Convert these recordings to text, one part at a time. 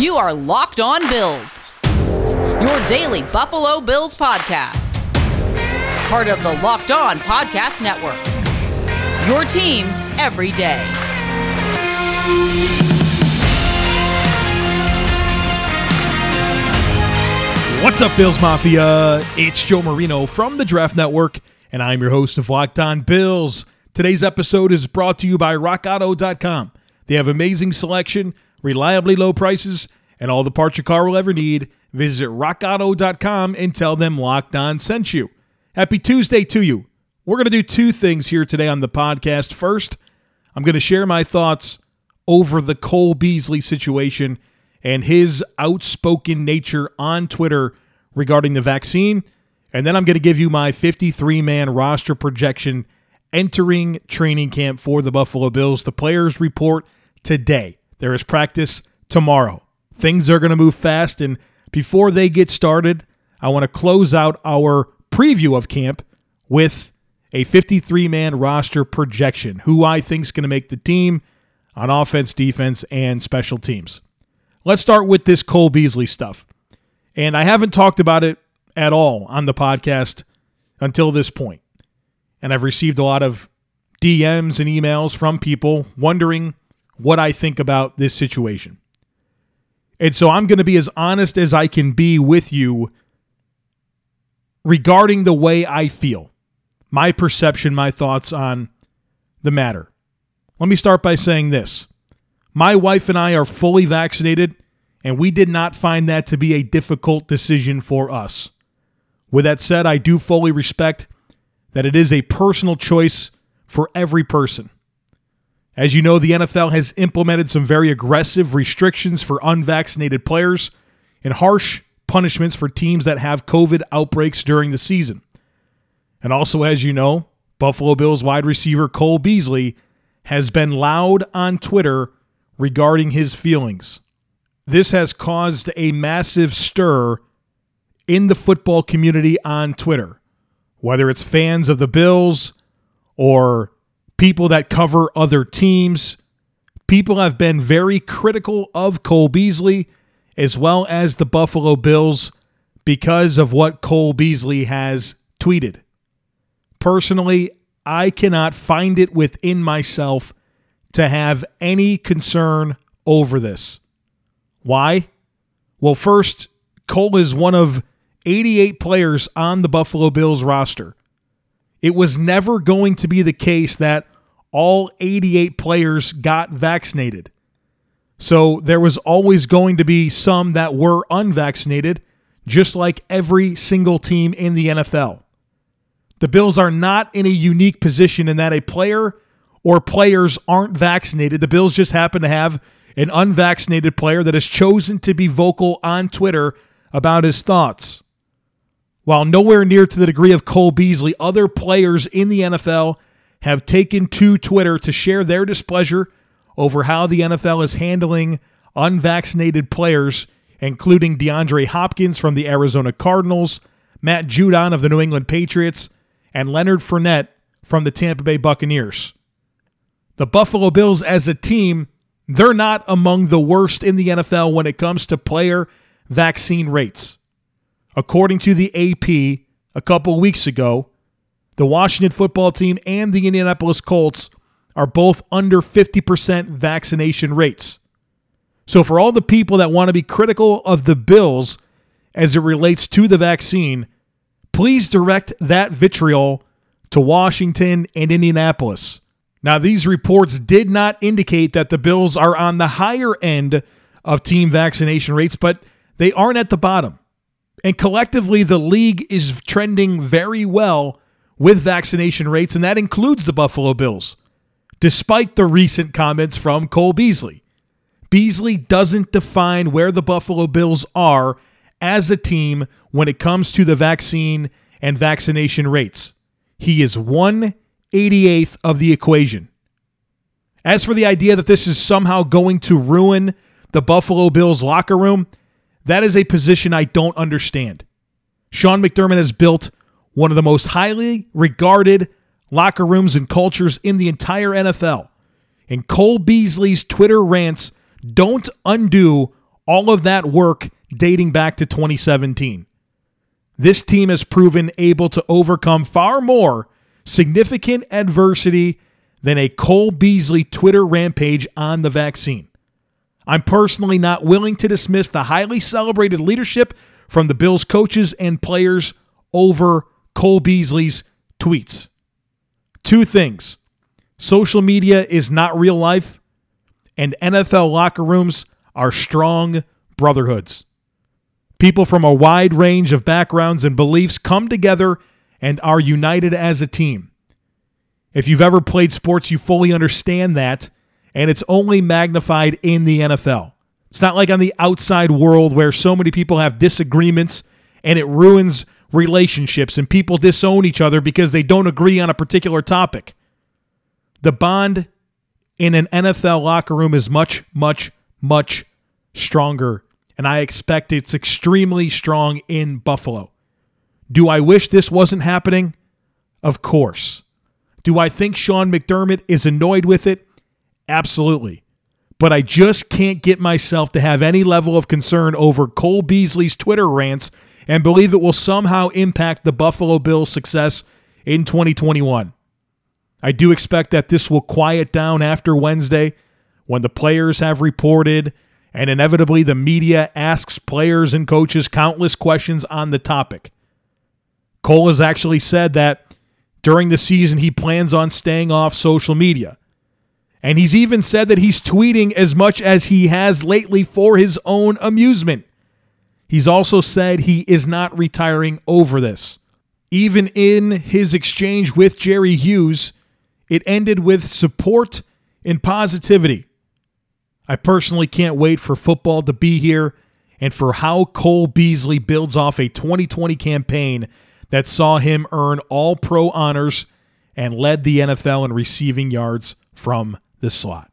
You are Locked On Bills, your daily Buffalo Bills podcast. Part of the Locked On Podcast Network. Your team every day. What's up, Bills Mafia? It's Joe Marino from the Draft Network, and I'm your host of Locked On Bills. Today's episode is brought to you by RockAuto.com. They have amazing selection, reliably low prices, and all the parts your car will ever need. Visit RockAuto.com and tell them Locked On sent you. Happy Tuesday to you. We're going to do two things here today on the podcast. First, I'm going to share my thoughts over the Cole Beasley situation and his outspoken nature on Twitter regarding the vaccine. And then I'm going to give you my 53 man roster projection entering training camp for the Buffalo Bills. The players report today. There is practice tomorrow. Things are going to move fast. And before they get started, I want to close out our preview of camp with a 53 man roster projection who I think is going to make the team on offense, defense, and special teams. Let's start with this Cole Beasley stuff. And I haven't talked about it at all on the podcast until this point. And I've received a lot of DMs and emails from people wondering what I think about this situation. And so I'm going to be as honest as I can be with you regarding the way I feel, my perception, my thoughts on the matter. Let me start by saying this my wife and I are fully vaccinated, and we did not find that to be a difficult decision for us. With that said, I do fully respect that it is a personal choice for every person. As you know, the NFL has implemented some very aggressive restrictions for unvaccinated players and harsh punishments for teams that have COVID outbreaks during the season. And also, as you know, Buffalo Bills wide receiver Cole Beasley has been loud on Twitter regarding his feelings. This has caused a massive stir in the football community on Twitter, whether it's fans of the Bills or people that cover other teams. People have been very critical of Cole Beasley as well as the Buffalo Bills because of what Cole Beasley has tweeted. Personally, I cannot find it within myself to have any concern over this. Why? Well, first, Cole is one of 88 players on the Buffalo Bills roster. It was never going to be the case that all 88 players got vaccinated. So there was always going to be some that were unvaccinated, just like every single team in the NFL. The Bills are not in a unique position in that a player or players aren't vaccinated. The Bills just happen to have an unvaccinated player that has chosen to be vocal on Twitter about his thoughts. While nowhere near to the degree of Cole Beasley, other players in the NFL have taken to Twitter to share their displeasure over how the NFL is handling unvaccinated players, including DeAndre Hopkins from the Arizona Cardinals, Matt Judon of the New England Patriots, and Leonard Fournette from the Tampa Bay Buccaneers. The Buffalo Bills as a team, they're not among the worst in the NFL when it comes to player vaccine rates. According to the AP a couple weeks ago, the Washington football team and the Indianapolis Colts are both under 50% vaccination rates. So, for all the people that want to be critical of the Bills as it relates to the vaccine, please direct that vitriol to Washington and Indianapolis. Now, these reports did not indicate that the Bills are on the higher end of team vaccination rates, but they aren't at the bottom. And collectively, the league is trending very well with vaccination rates, and that includes the Buffalo Bills, despite the recent comments from Cole Beasley. Beasley doesn't define where the Buffalo Bills are as a team when it comes to the vaccine and vaccination rates. He is one 88th of the equation. As for the idea that this is somehow going to ruin the Buffalo Bills locker room, that is a position I don't understand. Sean McDermott has built one of the most highly regarded locker rooms and cultures in the entire NFL. And Cole Beasley's Twitter rants don't undo All of that work dating back to 2017. This team has proven able to overcome far more significant adversity than a Cole Beasley Twitter rampage on the vaccine. I'm personally not willing to dismiss the highly celebrated leadership from the Bills coaches and players over Cole Beasley's tweets. Two things social media is not real life, and NFL locker rooms are strong brotherhoods. People from a wide range of backgrounds and beliefs come together and are united as a team. If you've ever played sports, you fully understand that, and it's only magnified in the NFL. It's not like on the outside world where so many people have disagreements and it ruins relationships and people disown each other because they don't agree on a particular topic. The bond in an NFL locker room is much, much, much stronger, and I expect it's extremely strong in Buffalo. Do I wish this wasn't happening? Of course. Do I think Sean McDermott is annoyed with it? Absolutely. But I just can't get myself to have any level of concern over Cole Beasley's Twitter rants and believe it will somehow impact the Buffalo Bills' success in 2021. I do expect that this will quiet down after Wednesday when the players have reported and inevitably the media asks players and coaches countless questions on the topic. Cole has actually said that during the season he plans on staying off social media. And he's even said that he's tweeting as much as he has lately for his own amusement. He's also said he is not retiring over this. Even in his exchange with Jerry Hughes, it ended with support and positivity. I personally can't wait for football to be here and for how Cole Beasley builds off a 2020 campaign that saw him earn all pro honors and led the NFL in receiving yards from the slot.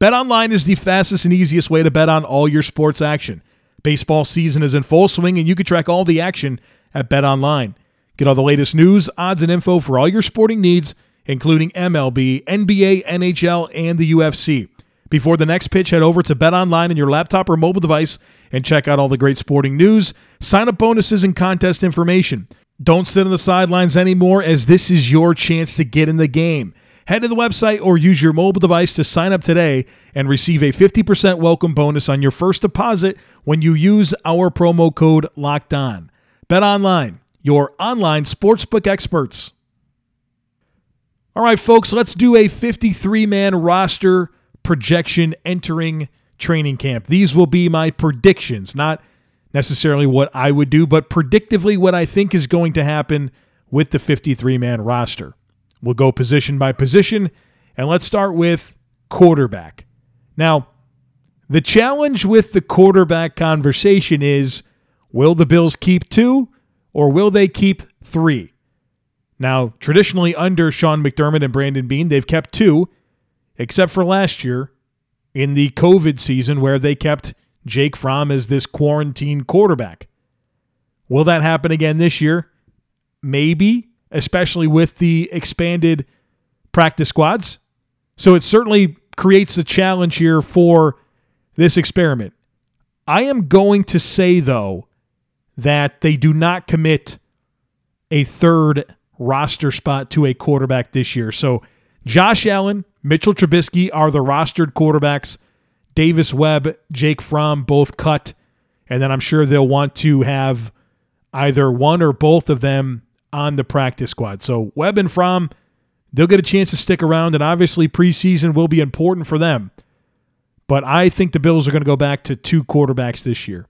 BetOnline is the fastest and easiest way to bet on all your sports action. Baseball season is in full swing and you can track all the action at BetOnline. Get all the latest news, odds, and info for all your sporting needs, including MLB, NBA, NHL, and the UFC. Before the next pitch, head over to BetOnline on your laptop or mobile device and check out all the great sporting news, sign up bonuses, and contest information. Don't sit on the sidelines anymore, as this is your chance to get in the game. Head to the website or use your mobile device to sign up today and receive a 50% welcome bonus on your first deposit when you use our promo code Locked On. Bet online, your online sportsbook experts. All right, folks, let's do a 53 man roster projection entering training camp. These will be my predictions, not necessarily what I would do, but predictively what I think is going to happen with the 53 man roster. We'll go position by position, and let's start with quarterback. Now, the challenge with the quarterback conversation is will the Bills keep two or will they keep three? Now, traditionally, under Sean McDermott and Brandon Beane, they've kept two except for last year in the COVID season where they kept Jake Fromm as this quarantine quarterback. Will that happen again this year? Maybe, especially with the expanded practice squads. So it certainly creates a challenge here for this experiment. I am going to say, though, that they do not commit a third roster spot to a quarterback this year. So Josh Allen, Mitchell Trubisky are the rostered quarterbacks. Davis Webb, Jake Fromm both cut. And then I'm sure they'll want to have either one or both of them on the practice squad. So Webb and Fromm, they'll get a chance to stick around. And obviously, preseason will be important for them. But I think the Bills are going to go back to two quarterbacks this year.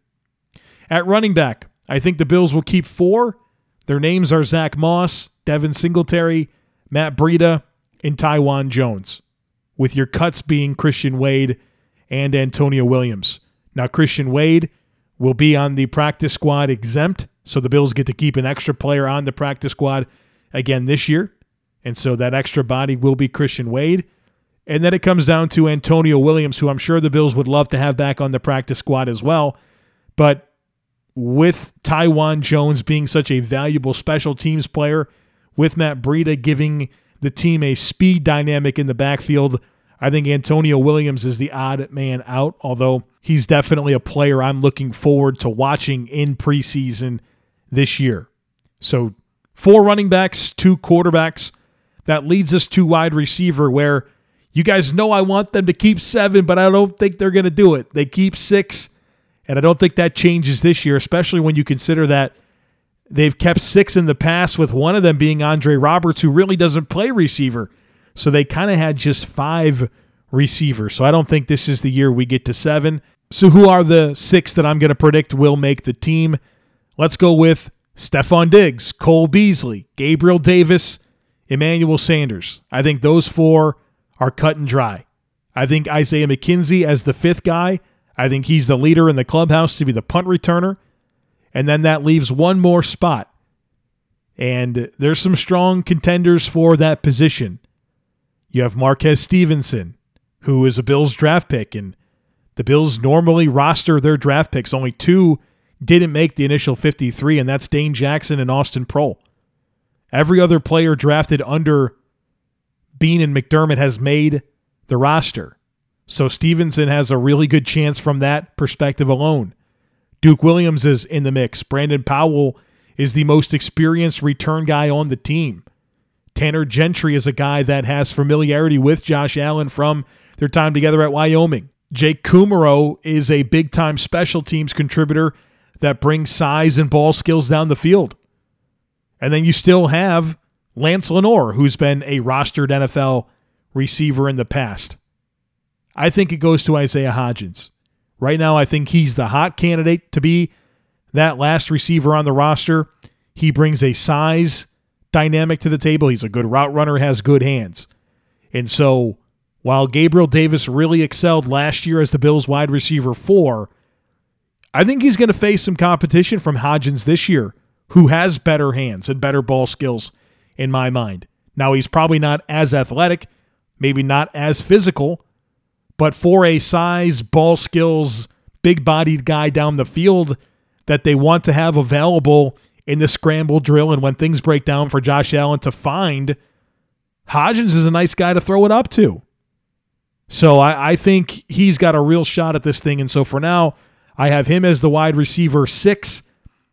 At running back, I think the Bills will keep four. Their names are Zach Moss, Devin Singletary, Matt Breida, and Taiwan Jones, with your cuts being Christian Wade and Antonio Williams. Now, Christian Wade will be on the practice squad exempt, so the Bills get to keep an extra player on the practice squad again this year. And so that extra body will be Christian Wade. And then it comes down to Antonio Williams, who I'm sure the Bills would love to have back on the practice squad as well. But with Taiwan Jones being such a valuable special teams player, with Matt Breida giving the team a speed dynamic in the backfield. I think Antonio Williams is the odd man out, although he's definitely a player I'm looking forward to watching in preseason this year. So, four running backs, two quarterbacks. That leads us to wide receiver, where you guys know I want them to keep seven, but I don't think they're going to do it. They keep six, and I don't think that changes this year, especially when you consider that they've kept six in the past, with one of them being Andre Roberts, who really doesn't play receiver. So they kind of had just five receivers. So I don't think this is the year we get to seven. So who are the six that I'm going to predict will make the team? Let's go with Stefon Diggs, Cole Beasley, Gabriel Davis, Emmanuel Sanders. I think those four are cut and dry. I think Isaiah McKenzie as the fifth guy. I think he's the leader in the clubhouse to be the punt returner. And then that leaves one more spot. And there's some strong contenders for that position. You have Marquez Stevenson, who is a Bills draft pick, and the Bills normally roster their draft picks. Only two didn't make the initial 53, and that's Dane Jackson and Austin Proehl. Every other player drafted under Beane and McDermott has made the roster. So Stevenson has a really good chance from that perspective alone. Duke Williams is in the mix. Brandon Powell is the most experienced return guy on the team. Tanner Gentry is a guy that has familiarity with Josh Allen from their time together at Wyoming. Jake Kumerow is a big time special teams contributor that brings size and ball skills down the field. And then you still have Lance Lenoir, who's been a rostered NFL receiver in the past. I think it goes to Isaiah Hodgins. Right now, I think he's the hot candidate to be that last receiver on the roster. He brings a size dynamic to the table. He's a good route runner, has good hands. And so while Gabriel Davis really excelled last year as the Bills wide receiver four, I think he's going to face some competition from Hodgins this year, who has better hands and better ball skills in my mind. Now, he's probably not as athletic, maybe not as physical, but for a size, ball skills, big bodied guy down the field that they want to have available in the scramble drill and when things break down for Josh Allen to find, Hodgins is a nice guy to throw it up to. So I, I, think he's got a real shot at this thing. And so for now, I have him as the wide receiver six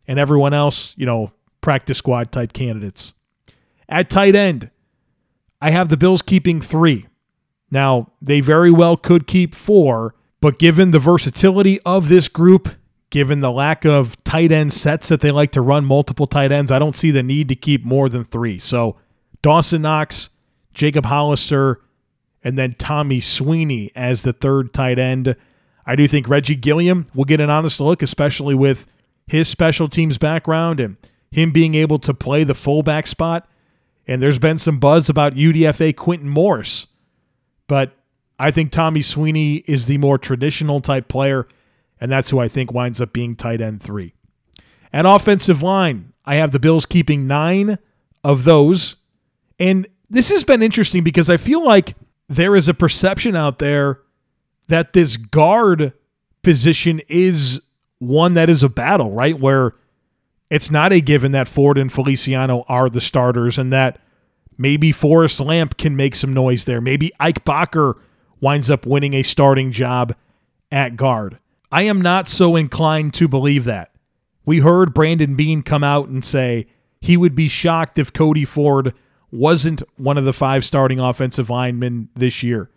and everyone else, you know, practice squad type candidates. At tight end, I have the Bills keeping three. Now, they very well could keep four, but given the versatility of this group given the lack of tight end sets that they like to run multiple tight ends, I don't see the need to keep more than three. So Dawson Knox, Jacob Hollister, and then Tommy Sweeney as the third tight end. I do think Reggie Gilliam will get an honest look, especially with his special teams background and him being able to play the fullback spot. And there's been some buzz about UDFA Quintin Morris. But I think Tommy Sweeney is the more traditional type player and that's who I think winds up being tight end three. At offensive line, I have the Bills keeping nine of those. And this has been interesting because I feel like there is a perception out there that this guard position is one that is a battle, right? Where it's not a given that Ford and Feliciano are the starters and that maybe Forrest Lamp can make some noise there. Maybe Ike Boettger winds up winning a starting job at guard. I am not so inclined to believe that. We heard Brandon Beane come out and say he would be shocked if Cody Ford wasn't one of the five starting offensive linemen this year.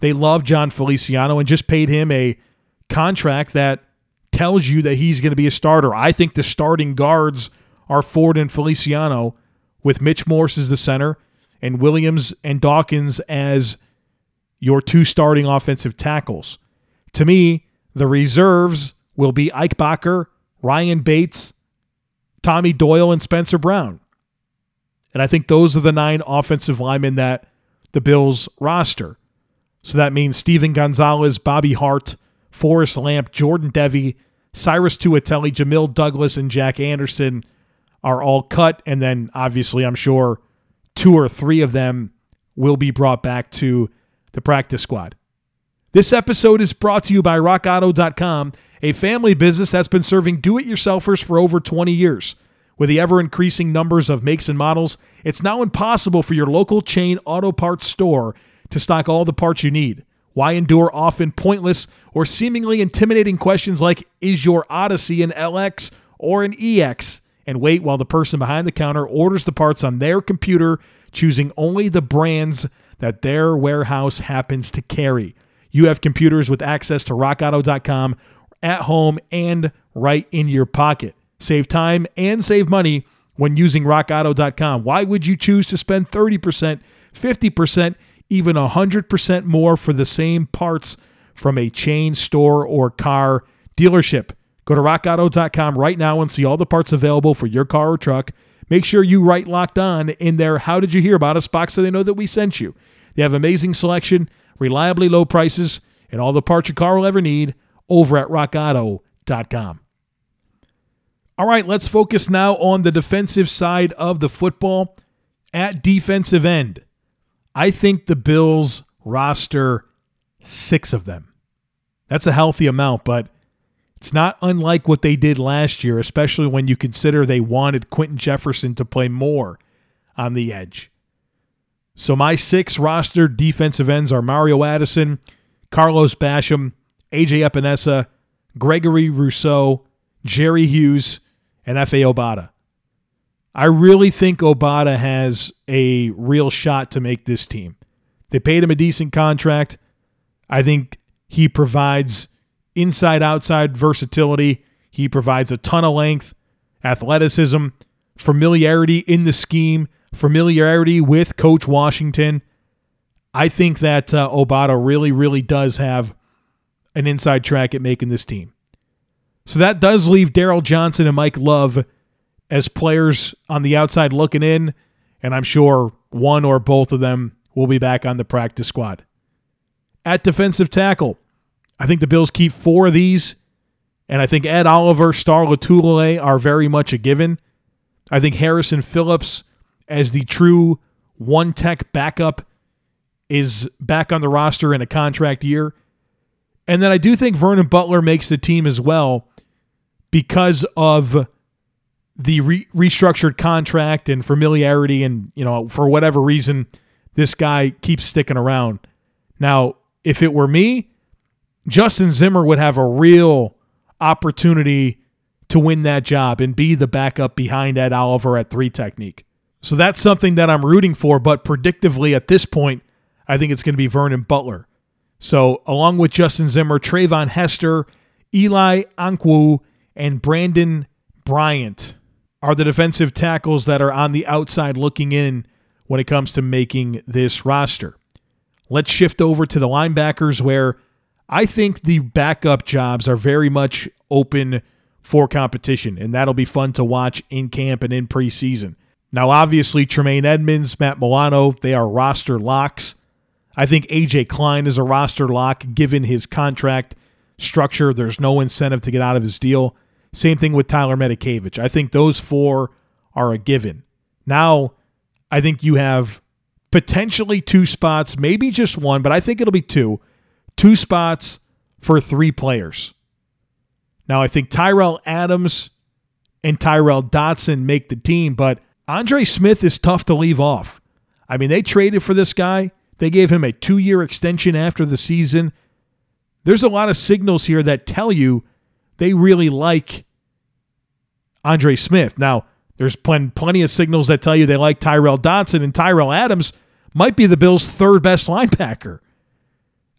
They love Jon Feliciano and just paid him a contract that tells you that he's going to be a starter. I think the starting guards are Ford and Feliciano with Mitch Morse as the center and Williams and Dawkins as your two starting offensive tackles. To me, the reserves will be Ike Boettger, Ryan Bates, Tommy Doyle, and Spencer Brown. And I think those are the nine offensive linemen that the Bills roster. So that means Steven Gonzalez, Bobby Hart, Forrest Lamp, Jordan Devey, Syrus Tuitele, Jamil Douglas, and Jack Anderson are all cut. And then obviously, I'm sure two or three of them will be brought back to the practice squad. This episode is brought to you by RockAuto.com, a family business that's been serving do it yourselfers for over 20 years. With the ever increasing numbers of makes and models, it's now impossible for your local chain auto parts store to stock all the parts you need. Why endure often pointless or seemingly intimidating questions like Is your Odyssey an LX or an EX? And wait while the person behind the counter orders the parts on their computer, choosing only the brands that their warehouse happens to carry. You have computers with access to rockauto.com at home and right in your pocket. Save time and save money when using rockauto.com. Why would you choose to spend 30%, 50%, even 100% more for the same parts from a chain store or car dealership. Go to rockauto.com right now and see all the parts available for your car or truck. Make sure you write locked on in there. How did you hear about us box so they know that we sent you? They have amazing selection, reliably low prices, and all the parts your car will ever need over at rockauto.com. All right, let's focus now on the defensive side of the football. At defensive end, I think the Bills roster six of them. That's a healthy amount, but it's not unlike what they did last year, especially when you consider they wanted Quinton Jefferson to play more on the edge. So my six roster defensive ends are Mario Addison, Carlos Basham, AJ Epenesa, Gregory Rousseau, Jerry Hughes, and Efe Obada. I really think Obada has a real shot to make this team. They paid him a decent contract. I think he provides inside outside versatility. He provides a ton of length, athleticism, familiarity in the scheme, familiarity with Coach Washington. I think that uh, Obada really, really does have an inside track at making this team. So that does leave Darryl Johnson and Mike Love as players on the outside looking in, and I'm sure one or both of them will be back on the practice squad. At defensive tackle, I think the Bills keep four of these, and I think Ed Oliver, Star Lotulelei are very much a given. I think Harrison Phillips, as the true one tech backup, is back on the roster in a contract year. And then I do think Vernon Butler makes the team as well because of the re- restructured contract and familiarity and you know for whatever reason this guy keeps sticking around now if it were me justin zimmer would have a real opportunity to win that job and be the backup behind ed oliver at three technique so that's something that i'm rooting for but predictively at this point i think it's going to be vernon butler so along with justin zimmer treyvon hester eli ankou and brandon bryant are the defensive tackles that are on the outside looking in when it comes to making this roster. Let's shift over to the linebackers where I think the backup jobs are very much open for competition, and that'll be fun to watch in camp and in preseason. Now, obviously, Tremaine Edmunds, Matt Milano, they are roster locks. I think AJ Klein is a roster lock given his contract structure. There's no incentive to get out of his deal. Same thing with Tyler Matakevich. I think those four are a given. Now, I think you have potentially two spots, maybe just one, but I think it'll be two. Two spots for three players. Now, I think Tyrell Adams and Tyrel Dodson make the team, but Andre Smith is tough to leave off. I mean, they traded for this guy, they gave him a two year extension after the season. There's a lot of signals here that tell you they really like Andre Smith. Now, there's plen- plenty of signals that tell you they like Tyrel Dodson, and Tyrell Adams might be the Bills' third best linebacker.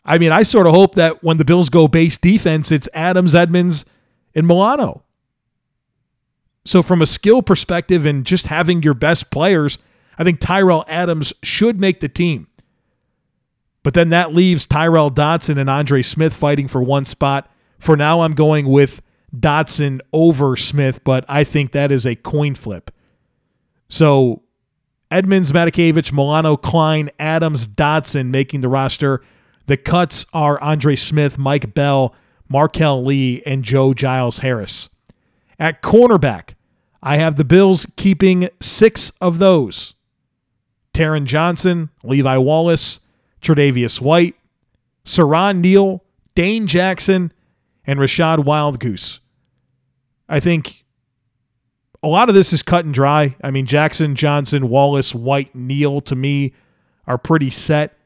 I mean, I sort of hope that when the Bills go base defense, it's Adams, Edmunds, and Milano. So, from a skill perspective and just having your best players, I think Tyrell Adams should make the team. But then that leaves Tyrel Dodson and Andre Smith fighting for one spot. For now, I'm going with Dodson over Smith, but I think that is a coin flip. So Edmunds, Matakevich, Milano, Klein, Adams, Dodson making the roster. The cuts are Andre Smith, Mike Bell, Marquel Lee, and Joe Giles Harris. At cornerback, I have the Bills keeping six of those. Taron Johnson, Levi Wallace, Tre'Davious White, Siran Neal, Dane Jackson, and Rachad Wildgoose. I think a lot of this is cut and dry. I mean, Jackson, Johnson, Wallace, White, Neal to me are pretty set.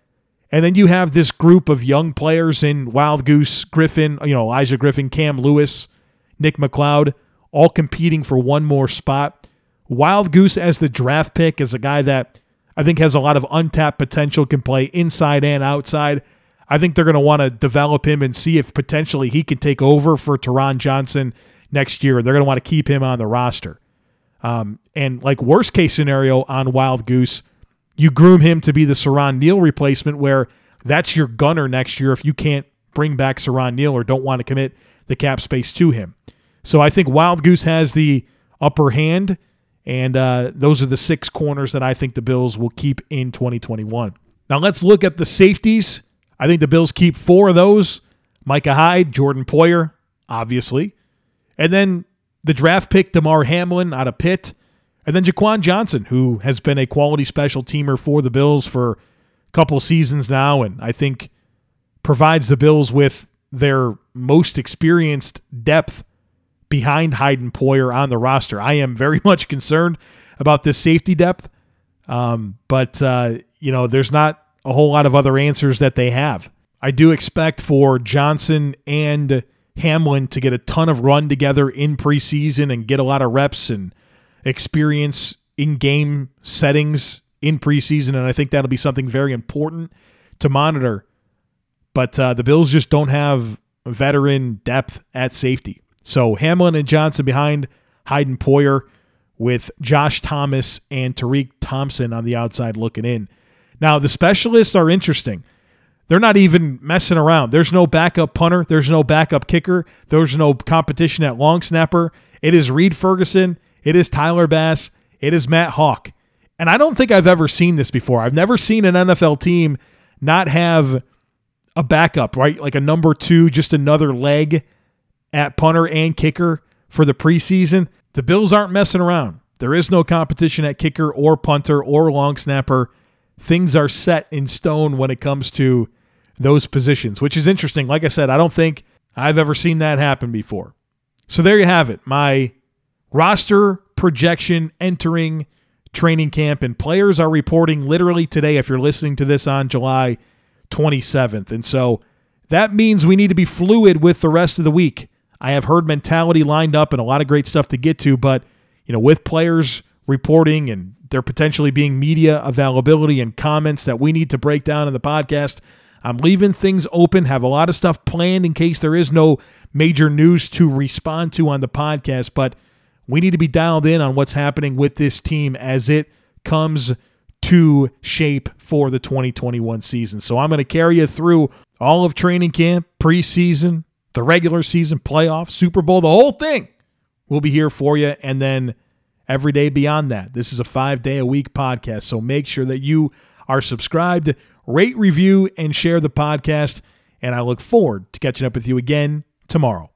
And then you have this group of young players in Wildgoose, Griffin, you know, Olaijah Griffin, Cam Lewis, Nick McCloud, all competing for one more spot. Wildgoose as the draft pick is a guy that I think has a lot of untapped potential, can play inside and outside. I think they're going to want to develop him and see if potentially he can take over for Taron Johnson next year. They're going to want to keep him on the roster. Um, and like worst case scenario on Wildgoose, you groom him to be the Siran Neal replacement, where that's your gunner next year if you can't bring back Siran Neal or don't want to commit the cap space to him. So I think Wildgoose has the upper hand, and uh, those are the six corners that I think the Bills will keep in 2021. Now let's look at the safeties. I think the Bills keep four of those Micah Hyde, Jordan Poyer, obviously. And then the draft pick, Damar Hamlin out of Pitt. And then Jaquan Johnson, who has been a quality special teamer for the Bills for a couple seasons now, and I think provides the Bills with their most experienced depth behind Hayden Poyer on the roster. I am very much concerned about this safety depth, um, but uh, you know, there's not a whole lot of other answers that they have. I do expect for Johnson and Hamlin to get a ton of run together in preseason and get a lot of reps and experience in game settings in preseason. And I think that'll be something very important to monitor. But uh, the Bills just don't have veteran depth at safety. So Hamlin and Johnson behind Hayden Poyer with Josh Thomas and Tariq Thompson on the outside looking in. Now, the specialists are interesting. They're not even messing around. There's no backup punter. There's no backup kicker. There's no competition at long snapper. It is Reid Ferguson. It is Tyler Bass. It is Matt Haack. And I don't think I've ever seen this before. I've never seen an NFL team not have a backup, right? Like a number two, just another leg at punter and kicker for the preseason. The Bills aren't messing around. There is no competition at kicker or punter or long snapper. Things are set in stone when it comes to those positions, which is interesting. Like I said, I don't think I've ever seen that happen before. So there you have it. My roster projection entering training camp, and players are reporting literally today if you're listening to this on July 27th. And so that means we need to be fluid with the rest of the week. I have herd mentality lined up and a lot of great stuff to get to, but you know, with players reporting and there potentially being media availability and comments that we need to break down in the podcast, I'm leaving things open, have a lot of stuff planned in case there is no major news to respond to on the podcast, but we need to be dialed in on what's happening with this team as it comes to shape for the 2021 season. So I'm going to carry you through all of training camp, preseason, the regular season, playoff, Super Bowl, the whole thing. We'll be here for you. And then every day beyond that. This is a five day a week podcast. So make sure that you are subscribed rate, review, and share the podcast. And I look forward to catching up with you again tomorrow.